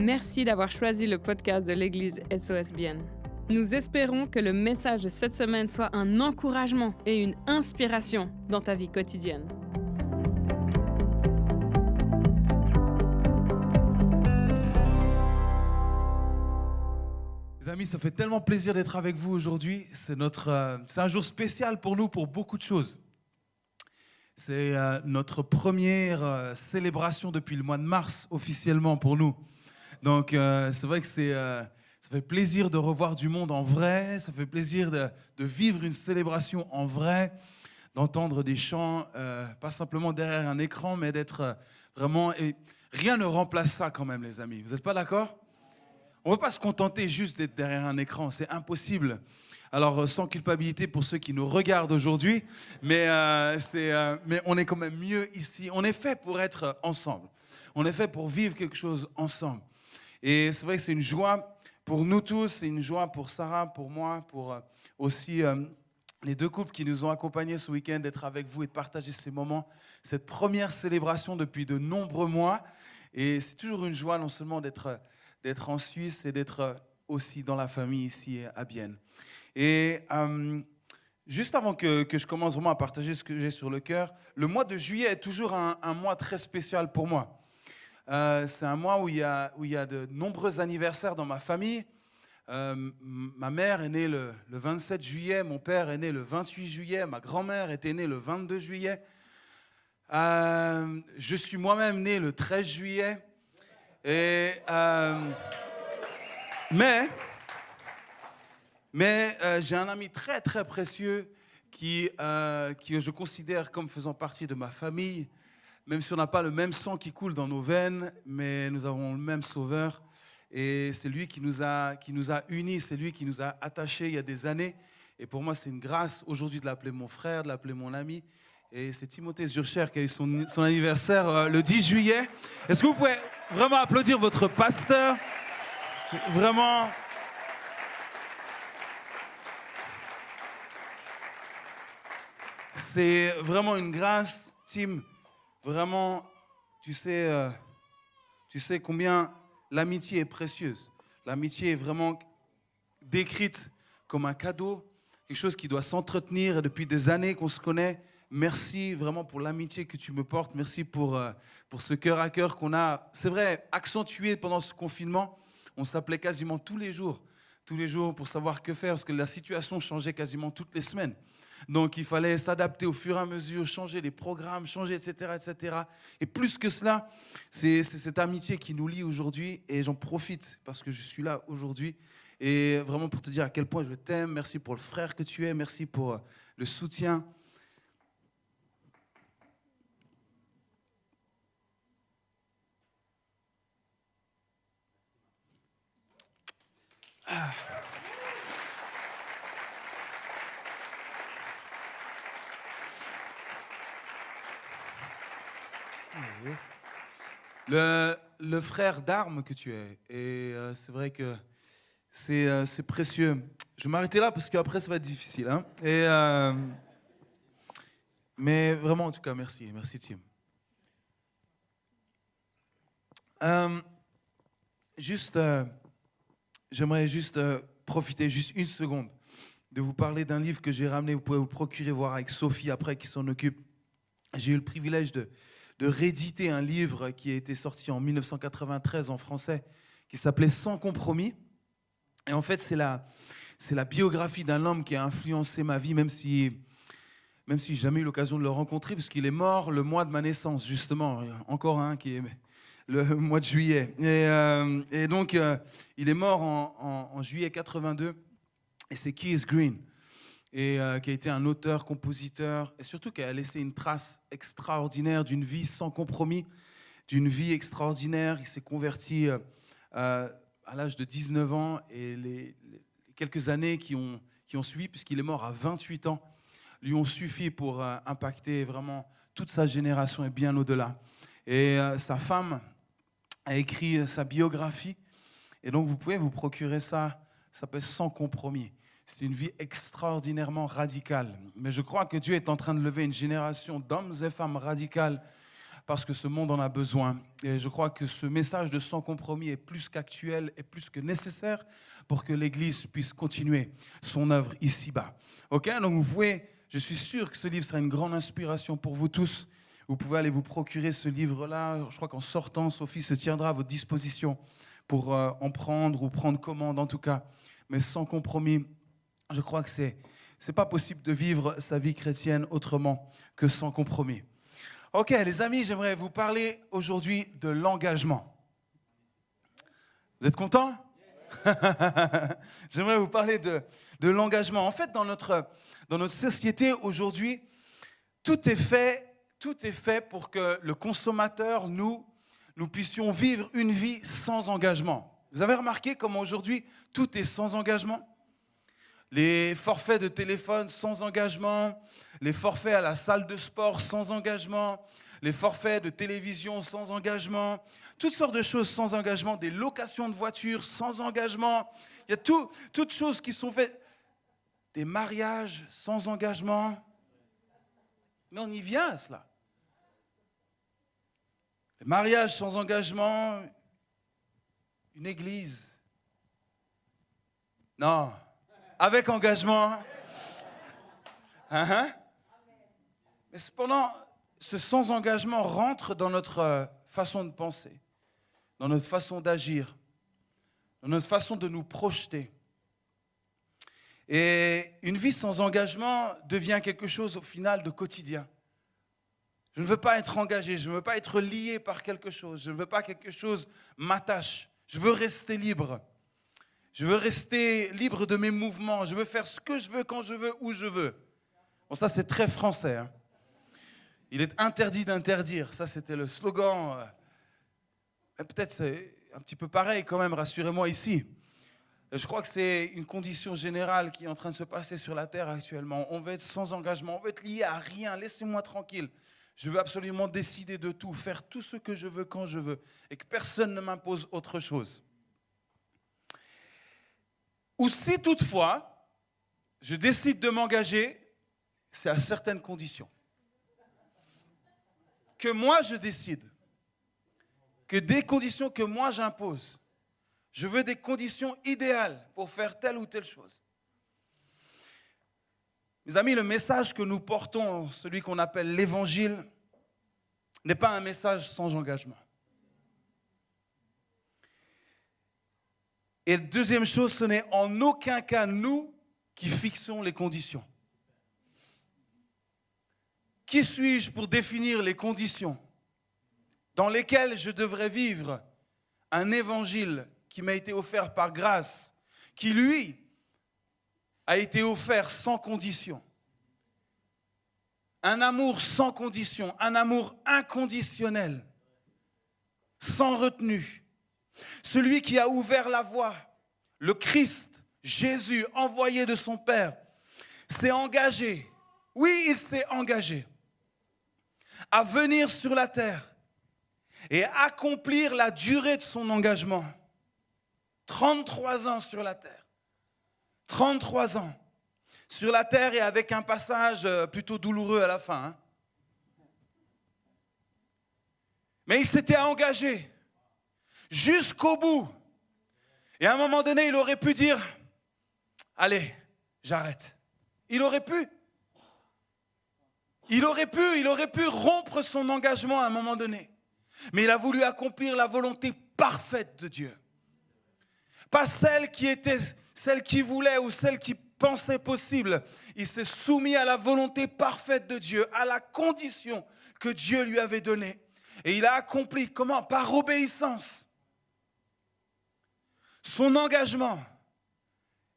Merci d'avoir choisi le podcast de l'Église SOSBN. Nous espérons que le message de cette semaine soit un encouragement et une inspiration dans ta vie quotidienne. Les amis, ça fait tellement plaisir d'être avec vous aujourd'hui. C'est euh, un jour spécial pour nous pour beaucoup de choses. C'est euh, notre première euh, célébration depuis le mois de mars officiellement pour nous. Donc euh, c'est vrai que c'est, euh, ça fait plaisir de revoir du monde en vrai, ça fait plaisir de, vivre une célébration en vrai, d'entendre des chants, euh, pas simplement derrière un écran, mais d'être vraiment... Et rien ne remplace ça quand même, les amis. Vous n'êtes pas d'accord? On ne peut pas se contenter juste d'être derrière un écran, c'est impossible. Alors, sans culpabilité pour ceux qui nous regardent aujourd'hui, mais, euh, mais on est quand même mieux ici. On est fait pour être ensemble. On est fait pour vivre quelque chose ensemble. Et c'est vrai que c'est une joie pour nous tous, c'est une joie pour Sarah, pour moi, pour euh, aussi euh, les deux couples qui nous ont accompagnés ce week-end, d'être avec vous et de partager ces moments, cette première célébration depuis de nombreux mois. Et c'est toujours une joie non seulement d'être, euh, d'être en Suisse et d'être aussi dans la famille ici à Bienne. Et juste avant que, je commence vraiment à partager ce que j'ai sur le cœur, le mois de juillet est toujours un mois très spécial pour moi. Euh, c'est un mois où il, y a, où il y a de nombreux anniversaires dans ma famille. Euh, ma mère est née le, le 27 juillet, mon père est né le 28 juillet, ma grand-mère était née le 22 juillet. Euh, je suis moi-même né le 13 juillet. Et, mais mais j'ai un ami très très précieux qui, qui je considère comme faisant partie de ma famille, même si on n'a pas le même sang qui coule dans nos veines, mais nous avons le même sauveur. Et c'est lui qui nous a, qui nous a unis, c'est lui qui nous a attachés il y a des années. Et pour moi, c'est une grâce aujourd'hui de l'appeler mon frère, de l'appeler mon ami. Et c'est Timothée Zurcher qui a eu son, son anniversaire euh, le 10 juillet. Est-ce que vous pouvez vraiment applaudir votre pasteur? Vraiment, C'est vraiment une grâce, Tim. Vraiment, tu sais, euh, tu sais combien l'amitié est précieuse. L'amitié est vraiment décrite comme un cadeau, quelque chose qui doit s'entretenir. Et depuis des années qu'on se connaît, merci vraiment pour l'amitié que tu me portes. Merci pour, euh, pour ce cœur à cœur qu'on a, c'est vrai, accentué pendant ce confinement. On s'appelait quasiment tous les jours, tous les jours pour savoir que faire, parce que la situation changeait quasiment toutes les semaines. Donc il fallait s'adapter au fur et à mesure, changer les programmes, changer, etc. etc. Et plus que cela, c'est cette amitié qui nous lie aujourd'hui et j'en profite parce que je suis là aujourd'hui. Et vraiment pour te dire à quel point je t'aime, merci pour le frère que tu es, merci pour euh, le soutien. Le, frère d'armes que tu es. Et euh, c'est vrai que c'est euh, c'est précieux. Je vais m'arrêter là parce qu'après ça va être difficile. hein. Euh, mais vraiment, en tout cas, merci. Merci, Tim. Juste, j'aimerais juste profiter juste une seconde de vous parler d'un livre que j'ai ramené. Vous pouvez vous procurer, voir avec Sophie après qui s'en occupe. J'ai eu le privilège de, de rééditer un livre qui a été sorti en 1993 en français, qui s'appelait Sans compromis. Et en fait, c'est la, c'est la biographie d'un homme qui a influencé ma vie, même si, même si j'ai jamais eu l'occasion de le rencontrer, parce qu'il est mort le mois de ma naissance, justement. A Encore un qui est le mois de juillet. Et, euh, et donc, euh, il est mort en, en- en juillet 82, et c'est Keith Green et euh, qui a été un auteur, compositeur, et surtout qui a laissé une trace extraordinaire d'une vie sans compromis, d'une vie extraordinaire. Il s'est converti euh, euh, à l'âge de 19 ans et les, quelques années qui ont, qui ont suivi, puisqu'il est mort à 28 ans, lui ont suffi pour impacter vraiment toute sa génération et bien au-delà. Et sa femme a écrit sa biographie, et donc vous pouvez vous procurer ça, ça s'appelle Sans compromis. C'est une vie extraordinairement radicale. Mais je crois que Dieu est en train de lever une génération d'hommes et femmes radicales parce que ce monde en a besoin. Et je crois que ce message de sans compromis est plus qu'actuel et plus que nécessaire pour que l'Église puisse continuer son œuvre ici-bas. Ok Donc vous pouvez, je suis sûr que ce livre sera une grande inspiration pour vous tous. Vous pouvez aller vous procurer ce livre-là. Je crois qu'en sortant, Sophie se tiendra à votre disposition pour euh, en prendre ou prendre commande en tout cas. Mais sans compromis, je crois que c'est c'est pas possible de vivre sa vie chrétienne autrement que sans compromis. Ok, les amis, j'aimerais vous parler aujourd'hui de l'engagement. Vous êtes contents? J'aimerais vous parler de, l'engagement. En fait, dans notre, dans notre société aujourd'hui, tout est fait, tout est fait pour que le consommateur, nous, nous puissions vivre une vie sans engagement. Vous avez remarqué comment aujourd'hui tout est sans engagement? Les forfaits de téléphone sans engagement, les forfaits à la salle de sport sans engagement, les forfaits de télévision sans engagement, toutes sortes de choses sans engagement, des locations de voitures sans engagement. Il y a tout, toutes choses qui sont faites, des mariages sans engagement. Mais on y vient à cela. Les mariages sans engagement, une église. Non, avec engagement. Hein? Mais cependant, ce sans engagement rentre dans notre euh, façon de penser, dans notre façon d'agir, dans notre façon de nous projeter. Et une vie sans engagement devient quelque chose au final de quotidien. Je ne veux pas être engagé, je ne veux pas être lié par quelque chose, je ne veux pas que quelque chose m'attache, je veux rester libre. Je veux rester libre de mes mouvements. Je veux faire ce que je veux, quand je veux, où je veux. Bon, ça, c'est très français. Hein. Il est interdit d'interdire. Ça, c'était le slogan. Euh, peut-être c'est un petit peu pareil quand même, rassurez-moi ici. Je crois que c'est une condition générale qui est en train de se passer sur la Terre actuellement. On veut être sans engagement, on veut être lié à rien. Laissez-moi tranquille. Je veux absolument décider de tout, faire tout ce que je veux quand je veux, et que personne ne m'impose autre chose. Ou si toutefois, je décide de m'engager, c'est à certaines conditions. Que moi je décide, que des conditions que moi j'impose, je veux des conditions idéales pour faire telle ou telle chose. Mes amis, le message que nous portons, celui qu'on appelle l'évangile, n'est pas un message sans engagement. Et deuxième chose, ce n'est en aucun cas nous qui fixons les conditions. Qui suis-je pour définir les conditions dans lesquelles je devrais vivre un évangile qui m'a été offert par grâce, qui lui a été offert sans condition? Un amour sans condition, un amour inconditionnel, sans retenue, celui qui a ouvert la voie, le Christ, Jésus, envoyé de son Père, s'est engagé, oui, il s'est engagé à venir sur la terre et accomplir la durée de son engagement. 33 ans sur la terre. 33 ans sur la terre et avec un passage euh, plutôt douloureux à la fin. Hein. Mais il s'était engagé jusqu'au bout. Et à un moment donné, il aurait pu dire, allez, j'arrête. Il aurait pu. Il aurait pu, il aurait pu rompre son engagement à un moment donné. Mais il a voulu accomplir la volonté parfaite de Dieu. Pas celle qui était, celle qui voulait ou celle qui pensait possible. Il s'est soumis à la volonté parfaite de Dieu, à la condition que Dieu lui avait donnée. Et il a accompli, comment? Par obéissance. Son engagement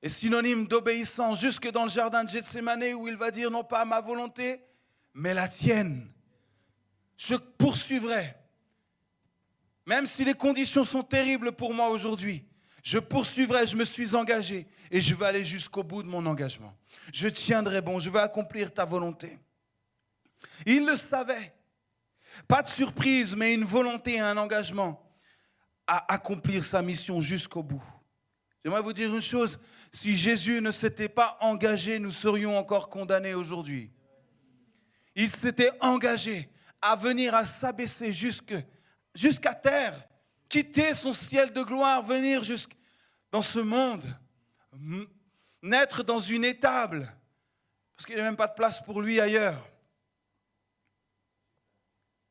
est synonyme d'obéissance jusque dans le jardin de Gethsemane où il va dire non pas ma volonté, mais la tienne. Je poursuivrai. Même si les conditions sont terribles pour moi aujourd'hui, je poursuivrai, je me suis engagé et je vais aller jusqu'au bout de mon engagement. Je tiendrai bon, je vais accomplir ta volonté. Il le savait. Pas de surprise, mais une volonté et un engagement à accomplir sa mission jusqu'au bout. J'aimerais vous dire une chose, si Jésus ne s'était pas engagé, nous serions encore condamnés aujourd'hui. Il s'était engagé à venir à s'abaisser jusqu'à terre, quitter son ciel de gloire, venir jusqu'à dans ce monde, naître dans une étable, parce qu'il n'y a même pas de place pour lui ailleurs.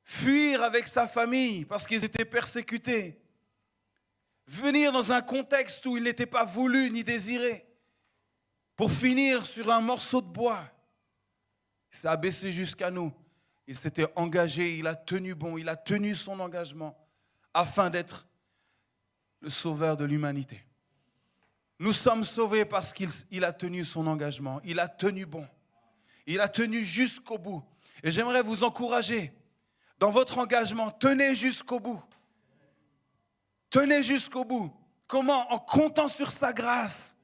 Fuir avec sa famille parce qu'ils étaient persécutés. Venir dans un contexte où il n'était pas voulu ni désiré. Pour finir sur un morceau de bois. Il s'est abaissé jusqu'à nous. Il s'était engagé, il a tenu bon, il a tenu son engagement afin d'être le sauveur de l'humanité. Nous sommes sauvés parce qu'il a tenu son engagement. Il a tenu bon. Il a tenu jusqu'au bout. Et j'aimerais vous encourager dans votre engagement. Tenez jusqu'au bout. Tenez jusqu'au bout. Comment En comptant sur sa grâce.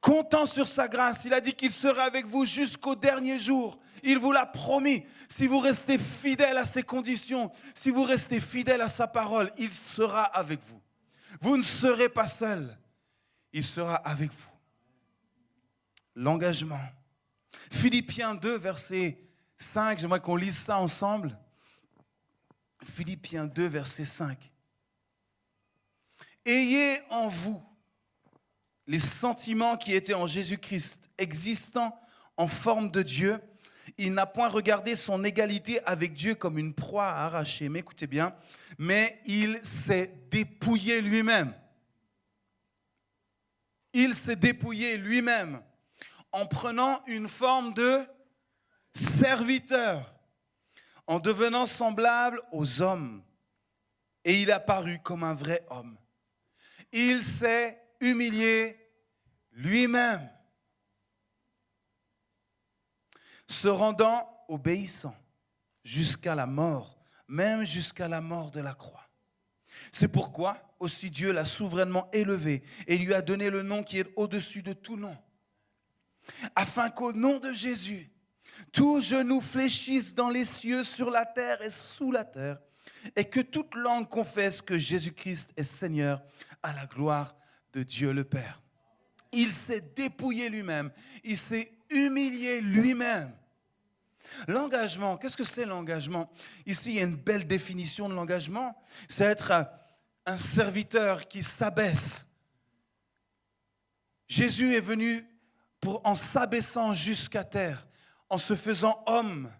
Comptant sur sa grâce. Il a dit qu'il serait avec vous jusqu'au dernier jour. Il vous l'a promis. Si vous restez fidèle à ses conditions, si vous restez fidèle à sa parole, il sera avec vous. Vous ne serez pas seul il sera avec vous. L'engagement. Philippiens 2, verset 5, j'aimerais qu'on lise ça ensemble. Philippiens 2, verset 5. Ayez en vous les sentiments qui étaient en Jésus-Christ, existant en forme de Dieu. Il n'a point regardé son égalité avec Dieu comme une proie à arracher, mais écoutez bien, mais il s'est dépouillé lui-même il s'est dépouillé lui-même en prenant une forme de serviteur, en devenant semblable aux hommes. Et il apparut comme un vrai homme. Il s'est humilié lui-même, se rendant obéissant jusqu'à la mort, même jusqu'à la mort de la croix. C'est pourquoi aussi Dieu l'a souverainement élevé et lui a donné le nom qui est au-dessus de tout nom. Afin qu'au nom de Jésus, tout genou fléchisse dans les cieux, sur la terre et sous la terre, et que toute langue confesse que Jésus-Christ est Seigneur à la gloire de Dieu le Père. Il s'est dépouillé lui-même, il s'est humilié lui-même. L'engagement, qu'est-ce que c'est l'engagement? Ici, il y a une belle définition de l'engagement. C'est être un serviteur qui s'abaisse. Jésus est venu pour, en s'abaissant jusqu'à terre, en se faisant homme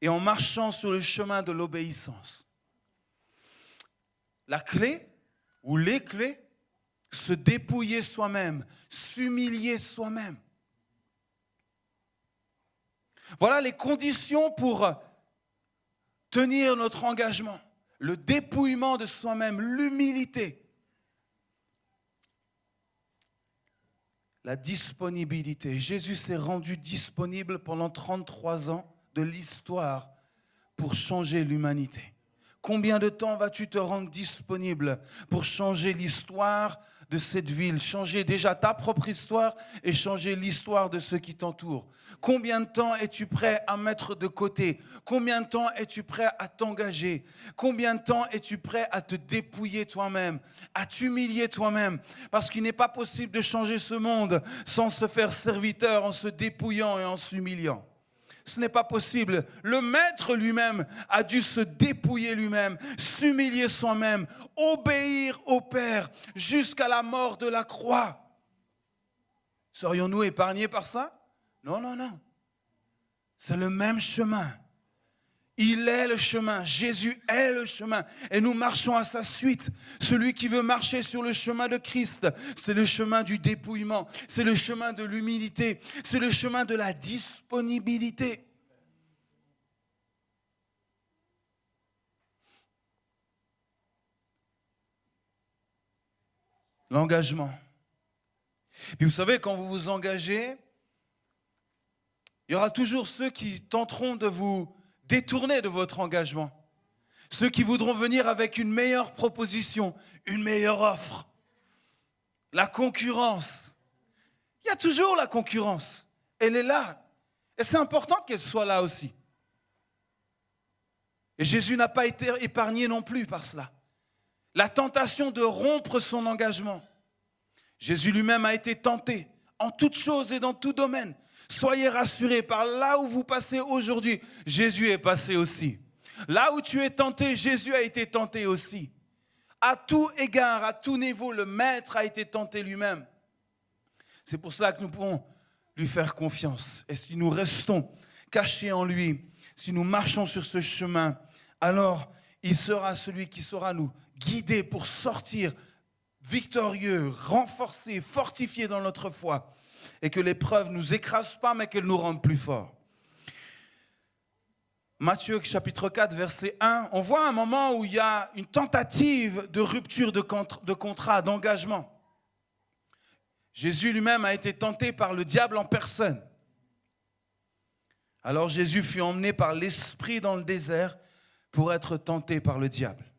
et en marchant sur le chemin de l'obéissance. La clé, ou les clés, se dépouiller soi-même, s'humilier soi-même. Voilà les conditions pour tenir notre engagement le dépouillement de soi-même, l'humilité, la disponibilité. Jésus s'est rendu disponible pendant 33 ans l'histoire pour changer l'humanité. Combien de temps vas-tu te rendre disponible pour changer l'histoire de cette ville, changer déjà ta propre histoire et changer l'histoire de ceux qui t'entourent? Combien de temps es-tu prêt à mettre de côté? Combien de temps es-tu prêt à t'engager? Combien de temps es-tu prêt à te dépouiller toi-même, à t'humilier toi-même? Parce qu'il n'est pas possible de changer ce monde sans se faire serviteur en se dépouillant et en s'humiliant. Ce n'est pas possible. Le maître lui-même a dû se dépouiller lui-même, s'humilier soi-même, obéir au Père jusqu'à la mort de la croix. Serions-nous épargnés par ça? Non, non, non. C'est le même chemin. Il est le chemin. Jésus est le chemin. Et nous marchons à sa suite. Celui qui veut marcher sur le chemin de Christ, c'est le chemin du dépouillement. C'est le chemin de l'humilité. C'est le chemin de la disponibilité. L'engagement. Puis vous savez, quand vous vous engagez, il y aura toujours ceux qui tenteront de vous détourner de votre engagement. Ceux qui voudront venir avec une meilleure proposition, une meilleure offre. La concurrence. Il y a toujours la concurrence. Elle est là. Et c'est important qu'elle soit là aussi. Et Jésus n'a pas été épargné non plus par cela la tentation de rompre son engagement. Jésus lui-même a été tenté en toutes choses et dans tout domaine, Soyez rassurés, par là où vous passez aujourd'hui, Jésus est passé aussi. Là où tu es tenté, Jésus a été tenté aussi. À tout égard, à tout niveau, le Maître a été tenté lui-même. C'est pour cela que nous pouvons lui faire confiance. Et si nous restons cachés en lui, si nous marchons sur ce chemin, alors il sera celui qui saura nous guider pour sortir victorieux, renforcés, fortifiés dans notre foi, et que l'épreuve ne nous écrase pas, mais qu'elle nous rende plus forts. Matthieu chapitre 4, verset 1, on voit un moment où il y a une tentative de rupture de, contrat, d'engagement. Jésus lui-même a été tenté par le diable en personne. Alors Jésus fut emmené par l'Esprit dans le désert pour être tenté par le diable.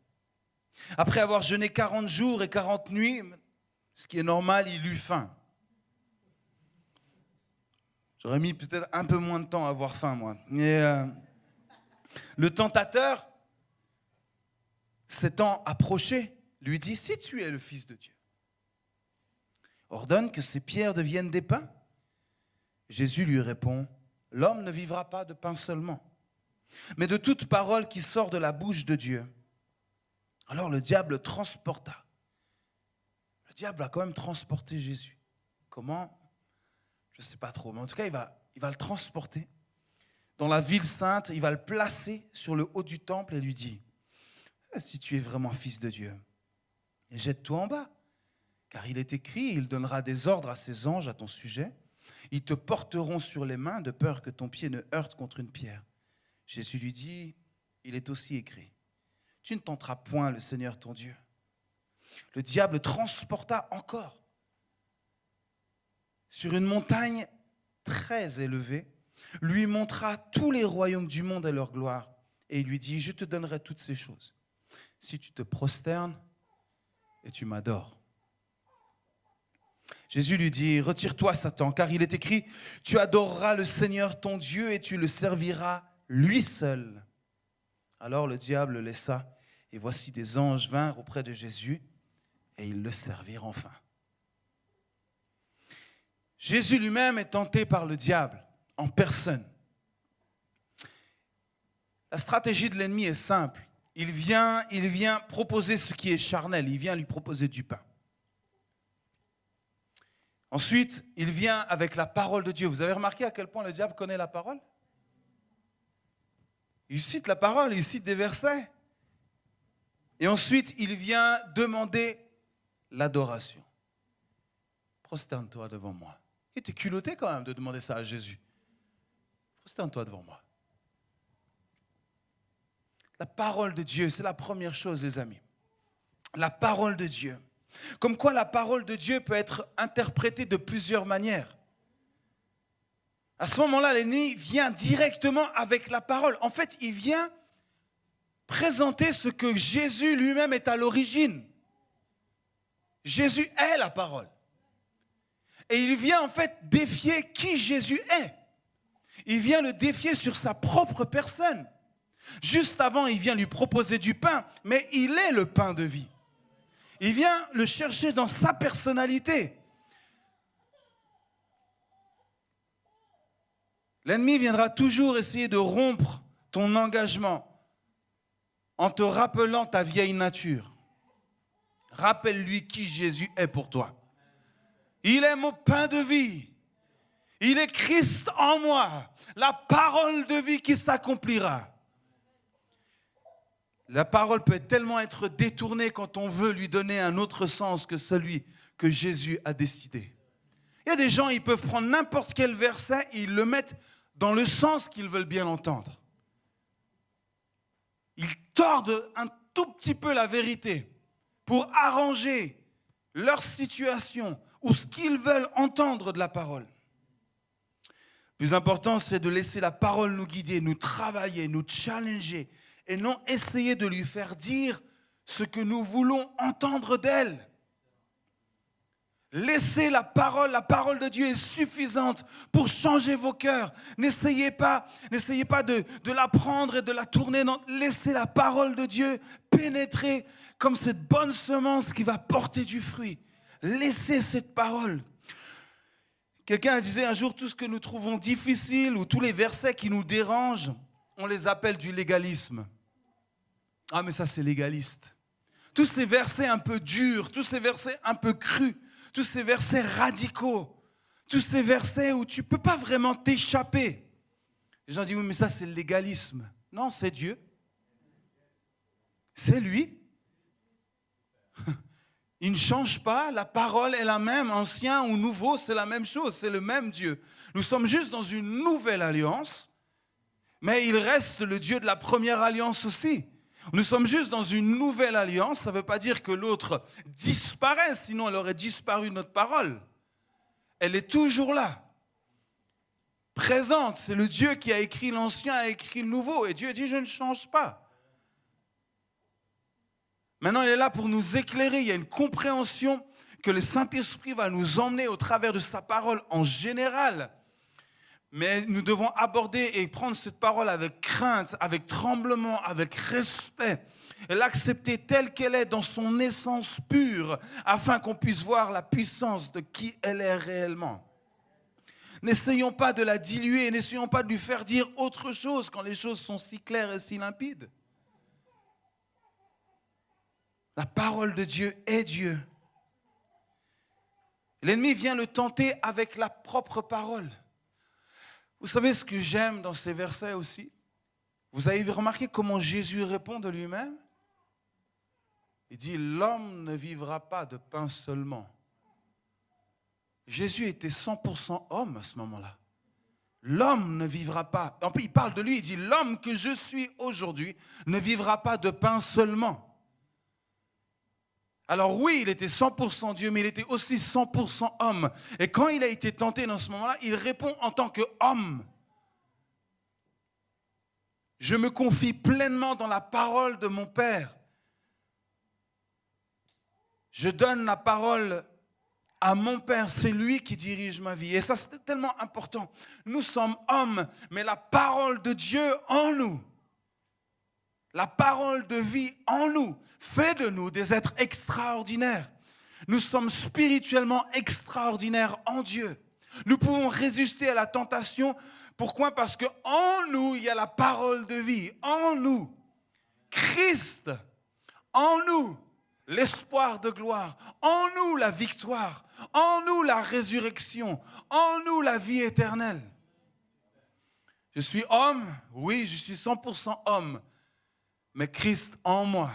Après avoir jeûné 40 jours et 40 nuits, ce qui est normal, il eut faim. J'aurais mis peut-être un peu moins de temps à avoir faim, moi. Mais euh, le tentateur, s'étant approché, lui dit, si tu es le Fils de Dieu, ordonne que ces pierres deviennent des pains. Jésus lui répond, l'homme ne vivra pas de pain seulement, mais de toute parole qui sort de la bouche de Dieu. Alors le diable transporta. Le diable a quand même transporté Jésus. Comment? Je ne sais pas trop, mais en tout cas, il va, il va le transporter dans la ville sainte, il va le placer sur le haut du temple et lui dit, eh, si tu es vraiment fils de Dieu, jette-toi en bas, car il est écrit, il donnera des ordres à ses anges à ton sujet, ils te porteront sur les mains de peur que ton pied ne heurte contre une pierre. Jésus lui dit, il est aussi écrit, tu ne tenteras point le Seigneur ton Dieu. Le diable transporta encore sur une montagne très élevée lui montra tous les royaumes du monde et leur gloire, et il lui dit, je te donnerai toutes ces choses, si tu te prosternes et tu m'adores. Jésus lui dit, retire-toi Satan, car il est écrit, tu adoreras le Seigneur ton Dieu et tu le serviras lui seul. Alors le diable le laissa, et voici des anges vinrent auprès de Jésus, et ils le servirent enfin. Jésus lui-même est tenté par le diable en personne. La stratégie de l'ennemi est simple. Il vient, il vient proposer ce qui est charnel, il vient lui proposer du pain. Ensuite, il vient avec la parole de Dieu. Vous avez remarqué à quel point le diable connaît la parole? Il cite la parole, il cite des versets. Et ensuite, il vient demander l'adoration. Prosterne-toi devant moi. Il était culotté quand même de demander ça à Jésus. Prosterne-toi devant moi. La parole de Dieu, c'est la première chose, les amis. La parole de Dieu. Comme quoi la parole de Dieu peut être interprétée de plusieurs manières. À ce moment-là, l'ennemi vient directement avec la parole. En fait, il vient présenter ce que Jésus lui-même est à l'origine. Jésus est la parole. Et il vient en fait défier qui Jésus est. Il vient le défier sur sa propre personne. Juste avant, il vient lui proposer du pain, mais il est le pain de vie. Il vient le chercher dans sa personnalité. L'ennemi viendra toujours essayer de rompre ton engagement en te rappelant ta vieille nature. Rappelle-lui qui Jésus est pour toi. Il est mon pain de vie. Il est Christ en moi, la parole de vie qui s'accomplira. La parole peut tellement être détournée quand on veut lui donner un autre sens que celui que Jésus a décidé. Il y a des gens, ils peuvent prendre n'importe quel verset et ils le mettent dans le sens qu'ils veulent bien entendre. Ils tordent un tout petit peu la vérité pour arranger leur situation ou ce qu'ils veulent entendre de la parole plus important, c'est de laisser la parole nous guider, nous travailler, nous challenger, et non essayer de lui faire dire ce que nous voulons entendre d'elle. Laissez la parole, la parole de Dieu est suffisante pour changer vos cœurs. N'essayez pas, de, la prendre et de la tourner. Laissez la parole de Dieu pénétrer comme cette bonne semence qui va porter du fruit. Laissez cette parole Quelqu'un disait un jour, tout ce que nous trouvons difficile ou tous les versets qui nous dérangent, on les appelle du légalisme. Ah mais ça c'est légaliste. Tous ces versets un peu durs, tous ces versets un peu crus, tous ces versets radicaux, tous ces versets où tu ne peux pas vraiment t'échapper. Les gens disent, oui mais ça c'est le légalisme. Non, c'est Dieu. C'est lui. Il ne change pas, la parole est la même, ancien ou nouveau, c'est la même chose, c'est le même Dieu. Nous sommes juste dans une nouvelle alliance, mais il reste le Dieu de la première alliance aussi. Nous sommes juste dans une nouvelle alliance, ça ne veut pas dire que l'autre disparaît, sinon elle aurait disparu notre parole. Elle est toujours là, présente. C'est le Dieu qui a écrit l'ancien, a écrit le nouveau, et Dieu dit, je ne change pas. Maintenant, il est là pour nous éclairer. Il y a une compréhension que le Saint-Esprit va nous emmener au travers de sa parole en général. Mais nous devons aborder et prendre cette parole avec crainte, avec tremblement, avec respect, et l'accepter telle qu'elle est dans son essence pure, afin qu'on puisse voir la puissance de qui elle est réellement. N'essayons pas de la diluer, n'essayons pas de lui faire dire autre chose quand les choses sont si claires et si limpides. La parole de Dieu est Dieu. L'ennemi vient le tenter avec la propre parole. Vous savez ce que j'aime dans ces versets aussi? Vous avez remarqué comment Jésus répond de lui-même? Il dit, l'homme ne vivra pas de pain seulement. Jésus était 100% homme à ce moment-là. L'homme ne vivra pas. En plus, il parle de lui, il dit, l'homme que je suis aujourd'hui ne vivra pas de pain seulement. Alors oui, il était 100% Dieu, mais il était aussi 100% homme. Et quand il a été tenté dans ce moment-là, il répond en tant qu'homme. Je me confie pleinement dans la parole de mon Père. Je donne la parole à mon Père, c'est lui qui dirige ma vie. Et ça, c'est tellement important. Nous sommes hommes, mais la parole de Dieu en nous la parole de vie en nous fait de nous des êtres extraordinaires. Nous sommes spirituellement extraordinaires en Dieu. Nous pouvons résister à la tentation. Pourquoi? Parce que en nous, il y a la parole de vie. En nous, Christ. En nous, l'espoir de gloire. En nous, la victoire. En nous, la résurrection. En nous, la vie éternelle. Je suis homme, oui, je suis 100% homme, mais Christ en moi,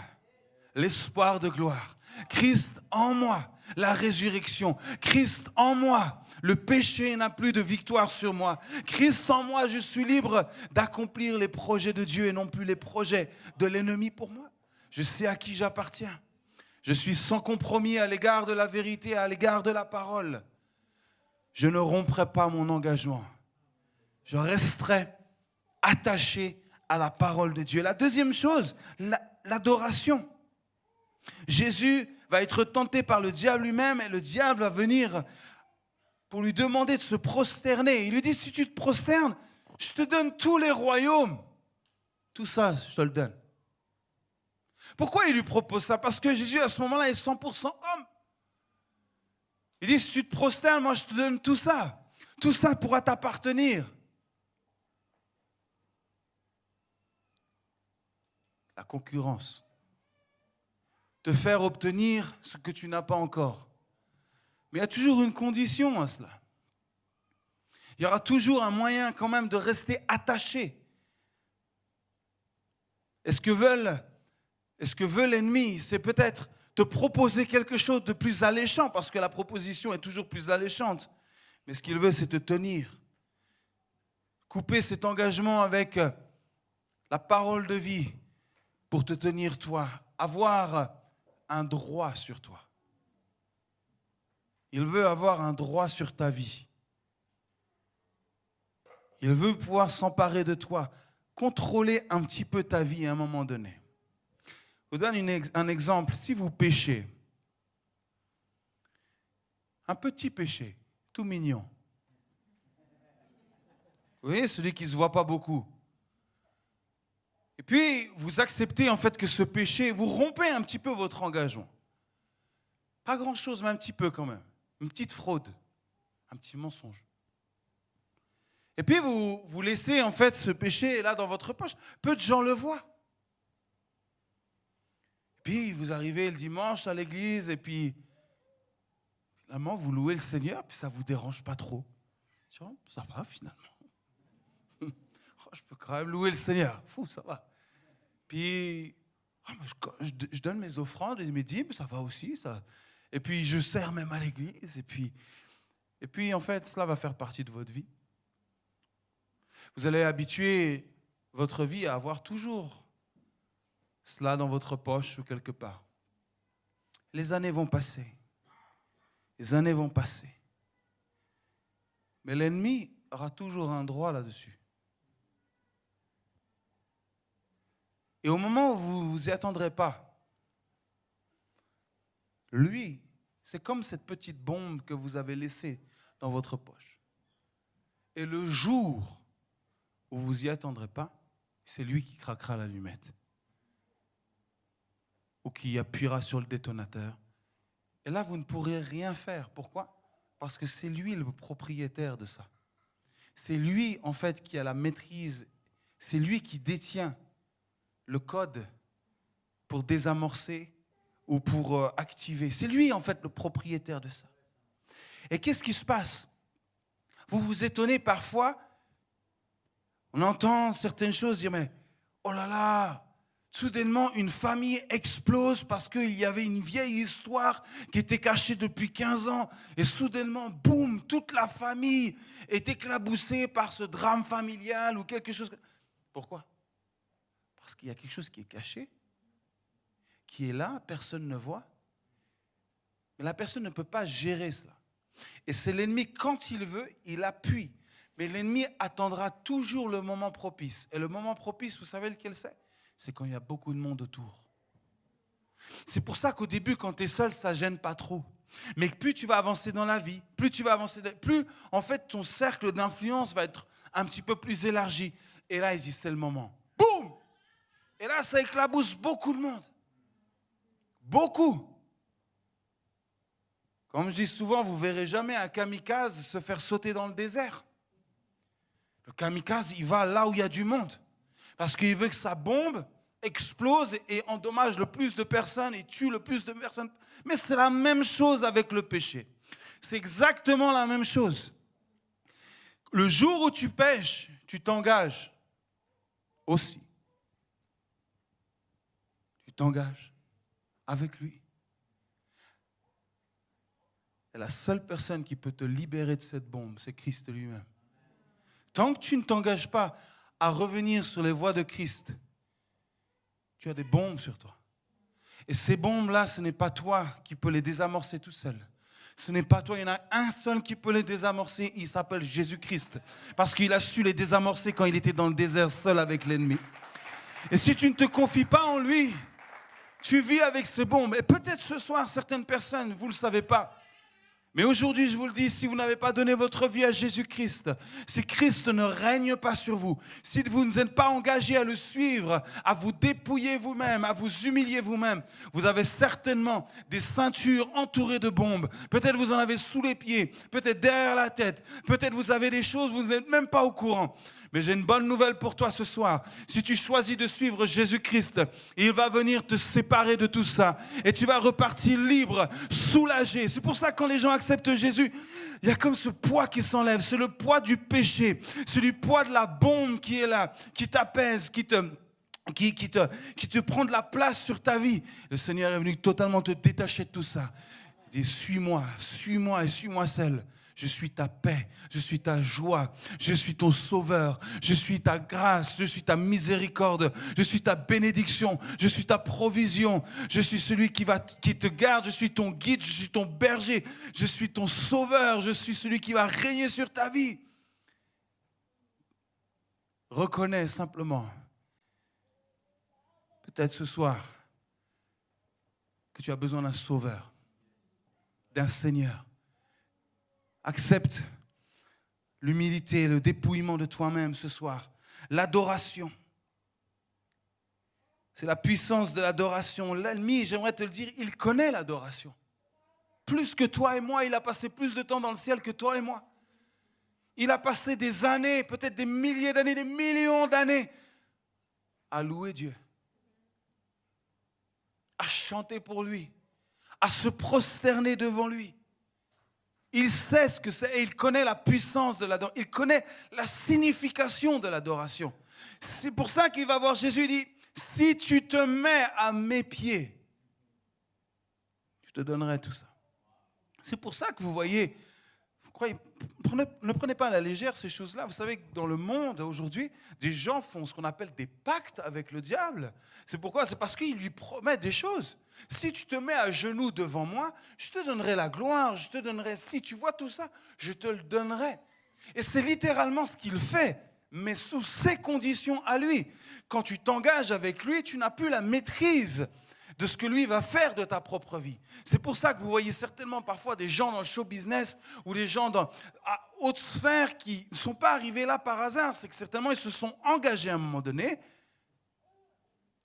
l'espoir de gloire. Christ en moi, la résurrection. Christ en moi, le péché n'a plus de victoire sur moi. Christ en moi, je suis libre d'accomplir les projets de Dieu et non plus les projets de l'ennemi pour moi. Je sais à qui j'appartiens. Je suis sans compromis à l'égard de la vérité, à l'égard de la parole. Je ne romprai pas mon engagement. Je resterai attaché à la parole de Dieu. La deuxième chose, l'adoration. Jésus va être tenté par le diable lui-même et le diable va venir pour lui demander de se prosterner. Il lui dit, si tu te prosternes, je te donne tous les royaumes. Tout ça, je te le donne. Pourquoi il lui propose ça? Parce que Jésus, à ce moment-là, est 100% homme. Il dit, si tu te prosternes, moi, je te donne tout ça. Tout ça pourra t'appartenir. La concurrence. Te faire obtenir ce que tu n'as pas encore. Mais il y a toujours une condition à cela. Il y aura toujours un moyen quand même de rester attaché. Est-ce que veulent, est-ce que veut l'ennemi C'est peut-être te proposer quelque chose de plus alléchant, parce que la proposition est toujours plus alléchante. Mais ce qu'il veut, c'est te tenir. Couper cet engagement avec la parole de vie, pour te tenir toi, avoir un droit sur toi. Il veut avoir un droit sur ta vie. Il veut pouvoir s'emparer de toi, contrôler un petit peu ta vie à un moment donné. Je vous donne un exemple. Si vous péchez, un petit péché, tout mignon. Vous voyez, celui qui ne se voit pas beaucoup. Et puis, vous acceptez en fait que ce péché, vous rompez un petit peu votre engagement. Pas grand-chose, mais un petit peu quand même. Une petite fraude. Un petit mensonge. Et puis vous, vous laissez en fait ce péché là dans votre poche. Peu de gens le voient. Puis vous arrivez le dimanche à l'église et puis finalement vous louez le Seigneur, puis ça ne vous dérange pas trop. Ça va finalement. Oh, je peux quand même louer le Seigneur. Fou, ça va. Puis oh, je, donne mes offrandes et mes dîmes, ça va aussi. Et puis je sers même à l'église. Et puis, et puis en fait, cela va faire partie de votre vie. Vous allez habituer votre vie à avoir toujours cela dans votre poche ou quelque part. Les années vont passer. Les années vont passer. Mais l'ennemi aura toujours un droit là-dessus. Et au moment où vous ne vous y attendrez pas, lui, c'est comme cette petite bombe que vous avez laissée dans votre poche. Et le jour où vous y attendrez pas, c'est lui qui craquera l'allumette. Ou qui appuiera sur le détonateur. Et là, vous ne pourrez rien faire. Pourquoi? Parce que c'est lui le propriétaire de ça. C'est lui, en fait, qui a la maîtrise. C'est lui qui détient le code pour désamorcer ou pour euh, activer. C'est lui, en fait, le propriétaire de ça. Et qu'est-ce qui se passe? Vous vous étonnez parfois on entend certaines choses dire, mais oh là là, soudainement une famille explose parce qu'il y avait une vieille histoire qui était cachée depuis 15 ans. Et soudainement, boum, toute la famille est éclaboussée par ce drame familial ou quelque chose. Pourquoi? Parce qu'il y a quelque chose qui est caché, qui est là, personne ne voit. Mais la personne ne peut pas gérer ça. Et c'est l'ennemi, quand il veut, il appuie. Mais l'ennemi attendra toujours le moment propice. Et le moment propice, vous savez lequel c'est? C'est quand il y a beaucoup de monde autour. C'est pour ça qu'au début, quand tu es seul, ça gêne pas trop. Mais plus tu vas avancer dans la vie, plus tu vas avancer, plus en fait ton cercle d'influence va être un petit peu plus élargi. Et là, il dit c'est le moment. Et là, ça éclabousse beaucoup de monde. Beaucoup. Comme je dis souvent, vous verrez jamais un kamikaze se faire sauter dans le désert. Le kamikaze, il va là où il y a du monde. Parce qu'il veut que sa bombe explose et endommage le plus de personnes et tue le plus de personnes. Mais c'est la même chose avec le péché. C'est exactement la même chose. Le jour où tu pêches, tu t'engages aussi. T'engages avec lui. Et la seule personne qui peut te libérer de cette bombe, c'est Christ lui-même. Tant que tu ne t'engages pas à revenir sur les voies de Christ, tu as des bombes sur toi. Et ces bombes-là, ce n'est pas toi qui peux les désamorcer tout seul. Ce n'est pas toi, il y en a un seul qui peut les désamorcer, il s'appelle Jésus-Christ. Parce qu'il a su les désamorcer quand il était dans le désert seul avec l'ennemi. Et si tu ne te confies pas en lui, tu vis avec ces bombes. Et peut-être ce soir, certaines personnes, vous ne le savez pas, mais aujourd'hui, je vous le dis, si vous n'avez pas donné votre vie à Jésus-Christ, si Christ ne règne pas sur vous, si vous ne êtes pas engagé à le suivre, à vous dépouiller vous-même, à vous humilier vous-même, vous avez certainement des ceintures entourées de bombes. Peut-être vous en avez sous les pieds, peut-être derrière la tête, peut-être vous avez des choses, vous n'êtes même pas au courant. Mais j'ai une bonne nouvelle pour toi ce soir. Si tu choisis de suivre Jésus-Christ, il va venir te séparer de tout ça. Et tu vas repartir libre, soulagé. C'est pour ça que quand les gens acceptent Jésus, il y a comme ce poids qui s'enlève. C'est le poids du péché. C'est le poids de la bombe qui est là, qui t'apaise, qui te... Qui, qui, te, qui te prend de la place sur ta vie. Le Seigneur est venu totalement te détacher de tout ça. Il dit, suis-moi, suis-moi et suis-moi seul je suis ta paix, je suis ta joie, je suis ton sauveur, je suis ta grâce, je suis ta miséricorde, je suis ta bénédiction, je suis ta provision, je suis celui qui, va, qui te garde, je suis ton guide, je suis ton berger, je suis ton sauveur, je suis celui qui va régner sur ta vie. Reconnais simplement, peut-être ce soir, que tu as besoin d'un sauveur, d'un Seigneur Accepte l'humilité, le dépouillement de toi-même ce soir. L'adoration. C'est la puissance de l'adoration. L'ennemi, j'aimerais te le dire, il connaît l'adoration. plus que toi et moi, il a passé plus de temps dans le ciel que toi et moi. Il a passé des années, peut-être des milliers d'années, des millions d'années à louer Dieu, à chanter pour lui, à se prosterner devant lui. Il sait ce que c'est et il connaît la puissance de l'adoration. Il connaît la signification de l'adoration. C'est pour ça qu'il va voir Jésus et dit, si tu te mets à mes pieds, je te donnerai tout ça. C'est pour ça que vous voyez, ne prenez pas à la légère ces choses-là. Vous savez que dans le monde aujourd'hui, des gens font ce qu'on appelle des pactes avec le diable. C'est pourquoi? C'est parce qu'il lui promet des choses. Si tu te mets à genoux devant moi, je te donnerai la gloire, je te donnerai, si tu vois tout ça, je te le donnerai. Et c'est littéralement ce qu'il fait, mais sous ses conditions à lui. Quand tu t'engages avec lui, tu n'as plus la maîtrise de ce que lui va faire de ta propre vie. C'est pour ça que vous voyez certainement parfois des gens dans le show business ou des gens dans à haute sphère qui ne sont pas arrivés là par hasard. C'est que certainement ils se sont engagés à un moment donné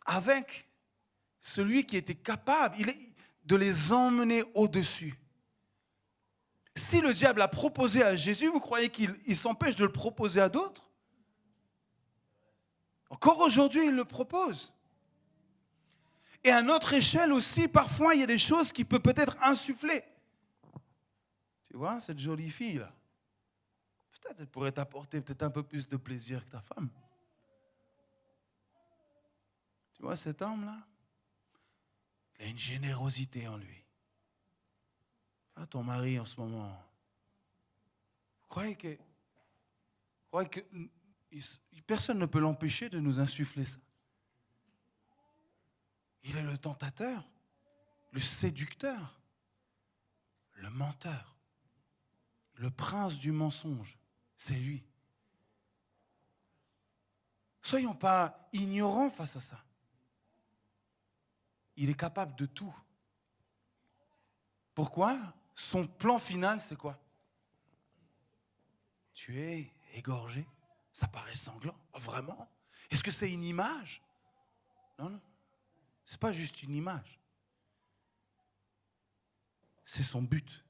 avec celui qui était capable de les emmener au-dessus. Si le diable a proposé à Jésus, vous croyez qu'il s'empêche de le proposer à d'autres? Encore aujourd'hui, il le propose. Et à notre échelle aussi, parfois, il y a des choses qui peuvent peut-être insuffler. Tu vois, cette jolie fille-là, peut-être elle pourrait t'apporter peut-être un peu plus de plaisir que ta femme. Tu vois, cet homme-là, il a une générosité en lui. Ah, ton mari en ce moment, vous croyez que, vous croyez que personne ne peut l'empêcher de nous insuffler ça? Il est le tentateur, le séducteur, le menteur, le prince du mensonge. C'est lui. Soyons pas ignorants face à ça. Il est capable de tout. Pourquoi? Son plan final, c'est quoi? Tu es égorgé. Ça paraît sanglant. Vraiment Est-ce que c'est une image? Non, non. Ce n'est pas juste une image. C'est son but.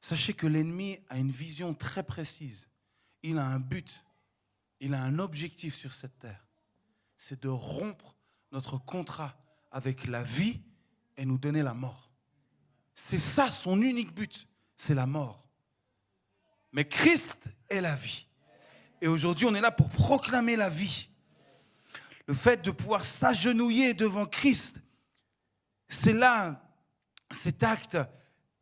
Sachez que l'ennemi a une vision très précise. Il a un but. Il a un objectif sur cette terre. C'est de rompre notre contrat avec la vie et nous donner la mort. C'est ça son unique but, c'est la mort. Mais Christ est la vie. Et aujourd'hui, on est là pour proclamer la vie le fait de pouvoir s'agenouiller devant Christ, c'est là cet acte,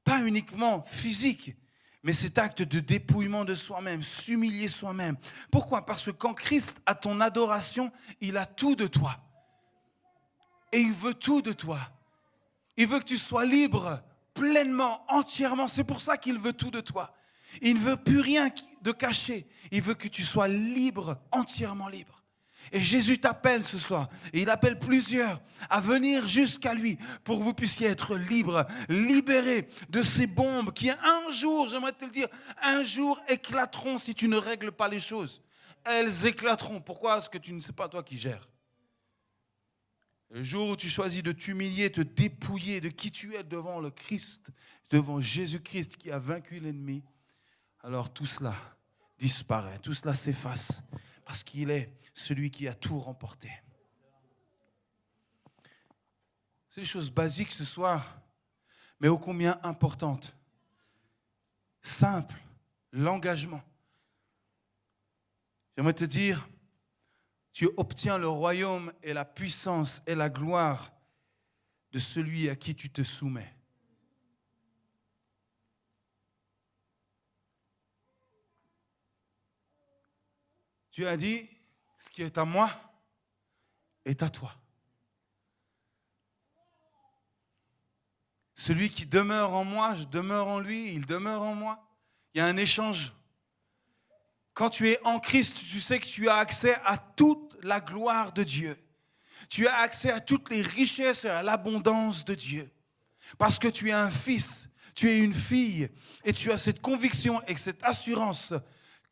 pas uniquement physique, mais cet acte de dépouillement de soi-même, s'humilier soi-même. Pourquoi? Parce que quand Christ a ton adoration, il a tout de toi. Et il veut tout de toi. Il veut que tu sois libre, pleinement, entièrement. C'est pour ça qu'il veut tout de toi. Il ne veut plus rien de caché. Il veut que tu sois libre, entièrement libre. Et Jésus t'appelle ce soir, et il appelle plusieurs à venir jusqu'à lui pour que vous puissiez être libres, libérés de ces bombes qui un jour, j'aimerais te le dire, un jour éclateront si tu ne règles pas les choses. Elles éclateront. Pourquoi Parce que tu ne sais pas toi qui gères? Le jour où tu choisis de t'humilier, te dépouiller de qui tu es devant le Christ, devant Jésus-Christ qui a vaincu l'ennemi, alors tout cela disparaît, tout cela s'efface parce qu'il est celui qui a tout remporté. C'est des choses basiques ce soir, mais ô combien importantes. Simple, l'engagement. J'aimerais te dire, tu obtiens le royaume et la puissance et la gloire de celui à qui tu te soumets. Dieu a dit, ce qui est à moi est à toi. Celui qui demeure en moi, je demeure en lui, il demeure en moi. Il y a un échange. Quand tu es en Christ, tu sais que tu as accès à toute la gloire de Dieu. Tu as accès à toutes les richesses et à l'abondance de Dieu. Parce que tu es un fils, tu es une fille, et tu as cette conviction et cette assurance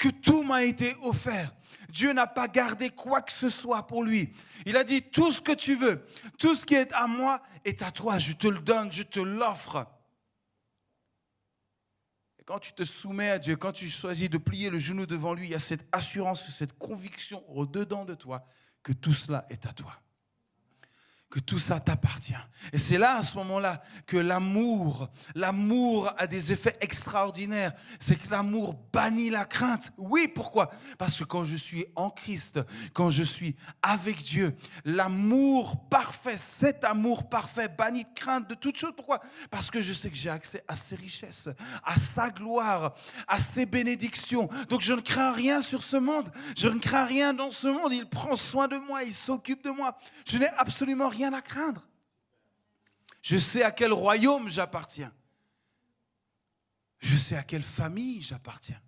que tout m'a été offert. Dieu n'a pas gardé quoi que ce soit pour lui. Il a dit, tout ce que tu veux, tout ce qui est à moi est à toi. Je te le donne, je te l'offre. Et quand tu te soumets à Dieu, quand tu choisis de plier le genou devant lui, il y a cette assurance, cette conviction au-dedans de toi que tout cela est à toi que tout ça t'appartient. Et c'est là, à ce moment-là, que l'amour, l'amour a des effets extraordinaires. C'est que l'amour bannit la crainte. Oui, pourquoi? Parce que quand je suis en Christ, quand je suis avec Dieu, l'amour parfait, cet amour parfait bannit crainte de toutes choses. Pourquoi? Parce que je sais que j'ai accès à ses richesses, à sa gloire, à ses bénédictions. Donc je ne crains rien sur ce monde. Je ne crains rien dans ce monde. Il prend soin de moi, il s'occupe de moi. Je n'ai absolument rien à craindre. Je sais à quel royaume j'appartiens. Je sais à quelle famille j'appartiens.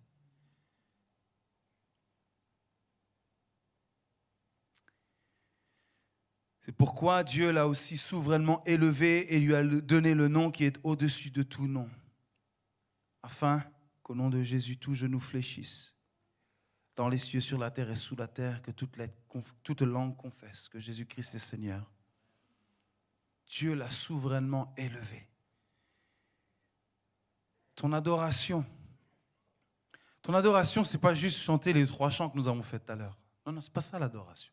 C'est pourquoi Dieu l'a aussi souverainement élevé et lui a donné le nom qui est au-dessus de tout nom, afin qu'au nom de Jésus, tout genou fléchisse, dans les cieux, sur la terre et sous la terre, que toute, toute langue confesse que Jésus-Christ est Seigneur Dieu l'a souverainement élevé. Ton adoration, ton adoration, ce n'est pas juste chanter les trois chants que nous avons fait tout à l'heure. Non, non, ce n'est pas ça l'adoration.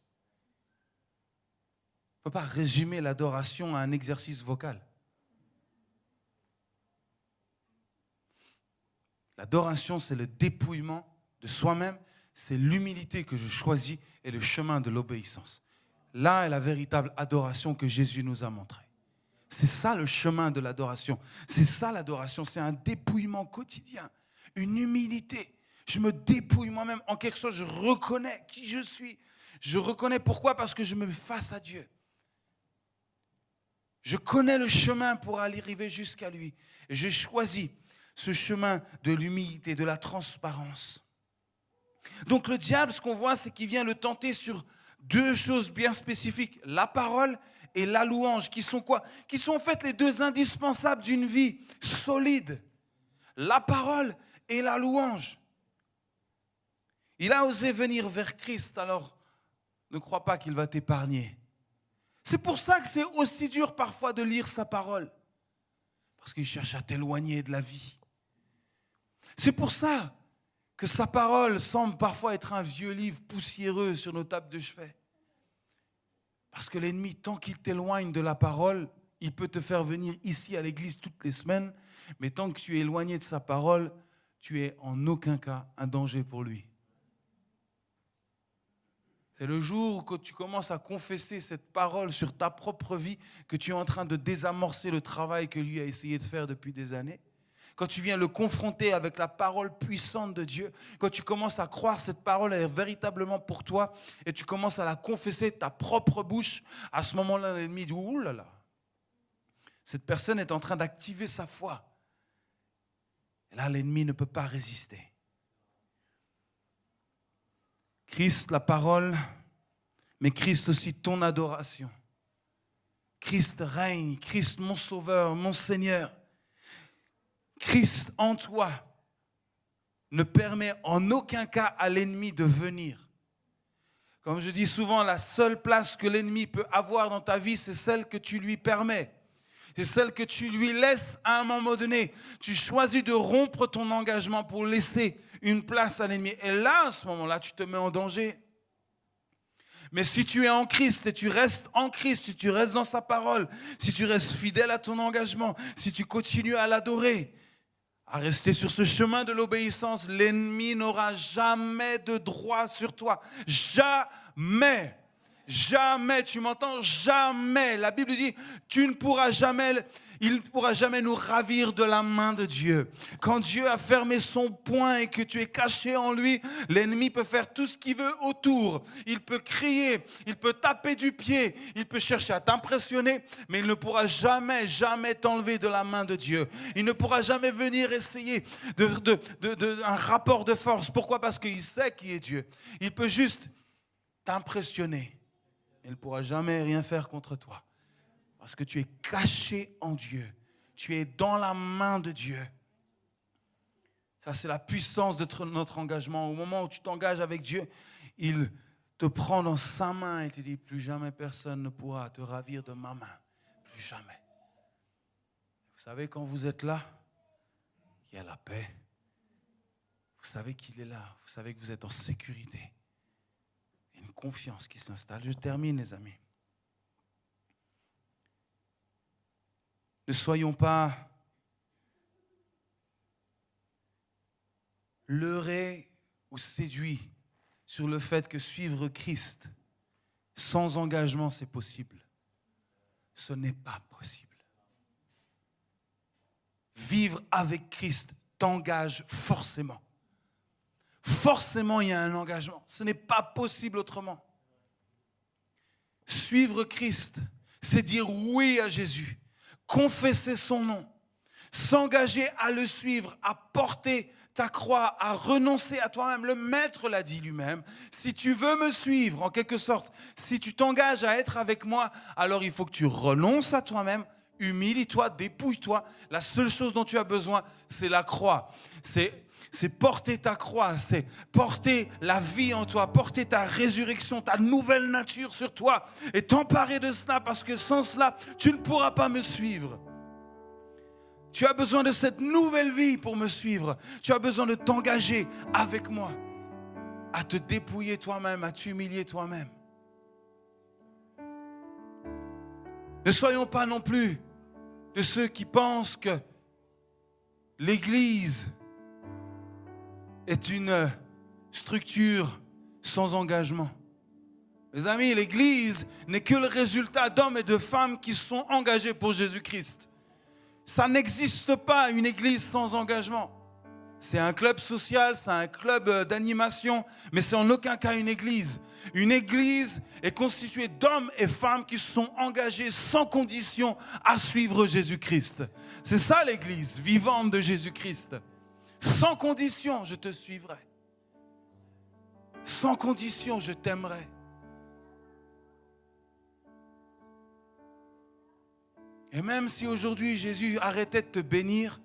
On ne peut pas résumer l'adoration à un exercice vocal. L'adoration, c'est le dépouillement de soi-même, c'est l'humilité que je choisis et le chemin de l'obéissance. Là est la véritable adoration que Jésus nous a montrée. C'est ça le chemin de l'adoration. C'est ça l'adoration. C'est un dépouillement quotidien, une humilité. Je me dépouille moi-même en quelque chose. Je reconnais qui je suis. Je reconnais pourquoi Parce que je me face à Dieu. Je connais le chemin pour arriver jusqu'à lui. Et je choisis ce chemin de l'humilité, de la transparence. Donc le diable, ce qu'on voit, c'est qu'il vient le tenter sur deux choses bien spécifiques, la parole et la louange, qui sont quoi? Qui sont en fait les deux indispensables d'une vie solide. La parole et la louange. Il a osé venir vers Christ, alors ne crois pas qu'il va t'épargner. C'est pour ça que c'est aussi dur parfois de lire sa parole, parce qu'il cherche à t'éloigner de la vie. C'est pour ça que sa parole semble parfois être un vieux livre poussiéreux sur nos tables de chevet. Parce que l'ennemi, tant qu'il t'éloigne de la parole, il peut te faire venir ici à l'église toutes les semaines, mais tant que tu es éloigné de sa parole, tu es en aucun cas un danger pour lui. C'est le jour où tu commences à confesser cette parole sur ta propre vie que tu es en train de désamorcer le travail que lui a essayé de faire depuis des années quand tu viens le confronter avec la parole puissante de Dieu, quand tu commences à croire cette parole est véritablement pour toi et tu commences à la confesser de ta propre bouche, à ce moment-là, l'ennemi dit Ouh là là, cette personne est en train d'activer sa foi. Et là, l'ennemi ne peut pas résister. Christ, la parole, mais Christ aussi ton adoration. Christ règne, Christ mon sauveur, mon Seigneur. Christ en toi ne permet en aucun cas à l'ennemi de venir. Comme je dis souvent, la seule place que l'ennemi peut avoir dans ta vie, c'est celle que tu lui permets. C'est celle que tu lui laisses à un moment donné. Tu choisis de rompre ton engagement pour laisser une place à l'ennemi. Et là, à ce moment-là, tu te mets en danger. Mais si tu es en Christ et tu restes en Christ, si tu restes dans sa parole, si tu restes fidèle à ton engagement, si tu continues à l'adorer, à rester sur ce chemin de l'obéissance, l'ennemi n'aura jamais de droit sur toi. Jamais. Jamais, tu m'entends? Jamais. La Bible dit, tu ne pourras jamais il ne pourra jamais nous ravir de la main de Dieu. Quand Dieu a fermé son poing et que tu es caché en lui, l'ennemi peut faire tout ce qu'il veut autour. Il peut crier, il peut taper du pied, il peut chercher à t'impressionner, mais il ne pourra jamais, jamais t'enlever de la main de Dieu. Il ne pourra jamais venir essayer de, un rapport de force. Pourquoi? Parce qu'il sait qui est Dieu. Il peut juste t'impressionner. Il ne pourra jamais rien faire contre toi. Parce que tu es caché en Dieu. Tu es dans la main de Dieu. Ça, c'est la puissance de notre engagement. Au moment où tu t'engages avec Dieu, il te prend dans sa main et te dit, plus jamais personne ne pourra te ravir de ma main. Plus jamais. Vous savez, quand vous êtes là, il y a la paix, vous savez qu'il est là, vous savez que vous êtes en sécurité. Il y a une confiance qui s'installe. Je termine, les amis. Ne soyons pas leurrés ou séduits sur le fait que suivre Christ sans engagement, c'est possible. Ce n'est pas possible. Vivre avec Christ t'engage forcément. Forcément, il y a un engagement. Ce n'est pas possible autrement. Suivre Christ, c'est dire oui à Jésus, confesser son nom, s'engager à le suivre, à porter ta croix, à renoncer à toi-même. Le Maître l'a dit lui-même. Si tu veux me suivre, en quelque sorte, si tu t'engages à être avec moi, alors il faut que tu renonces à toi-même, humilie-toi, dépouille-toi. La seule chose dont tu as besoin, c'est la croix. C'est c'est porter ta croix, c'est porter la vie en toi, porter ta résurrection, ta nouvelle nature sur toi et t'emparer de cela parce que sans cela, tu ne pourras pas me suivre. Tu as besoin de cette nouvelle vie pour me suivre. Tu as besoin de t'engager avec moi, à te dépouiller toi-même, à t'humilier toi-même. Ne soyons pas non plus de ceux qui pensent que l'Église est une structure sans engagement. Mes amis, l'Église n'est que le résultat d'hommes et de femmes qui sont engagés pour Jésus-Christ. Ça n'existe pas une église sans engagement. C'est un club social, c'est un club euh, d'animation, mais c'est en aucun cas une église. Une église est constituée d'hommes et femmes qui sont engagés sans condition à suivre Jésus-Christ. C'est ça l'église vivante de Jésus-Christ. Sans condition, je te suivrai. Sans condition, je t'aimerai. Et même si aujourd'hui Jésus arrêtait de te bénir,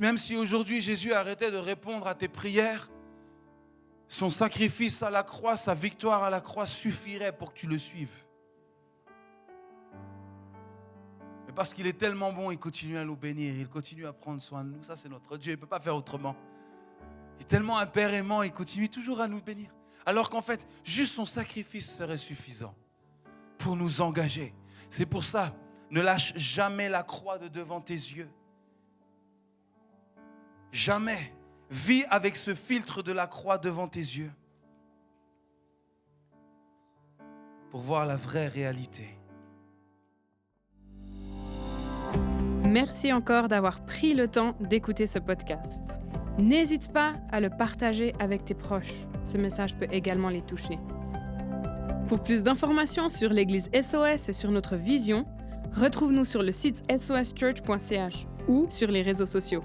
même si aujourd'hui Jésus arrêtait de répondre à tes prières, son sacrifice à la croix, sa victoire à la croix suffirait pour que tu le suives. Parce qu'il est tellement bon, il continue à nous bénir, il continue à prendre soin de nous. Ça, c'est notre Dieu, il ne peut pas faire autrement. Il est tellement Père aimant, il continue toujours à nous bénir. Alors qu'en fait, juste son sacrifice serait suffisant pour nous engager c'est pour ça, ne lâche jamais la croix de devant tes yeux. Jamais. Vis avec ce filtre de la croix devant tes yeux pour voir la vraie réalité. Merci encore d'avoir pris le temps d'écouter ce podcast. N'hésite pas à le partager avec tes proches. Ce message peut également les toucher. Pour plus d'informations sur l'Église SOS et sur notre vision, retrouve-nous sur le site soschurch.ch ou sur les réseaux sociaux.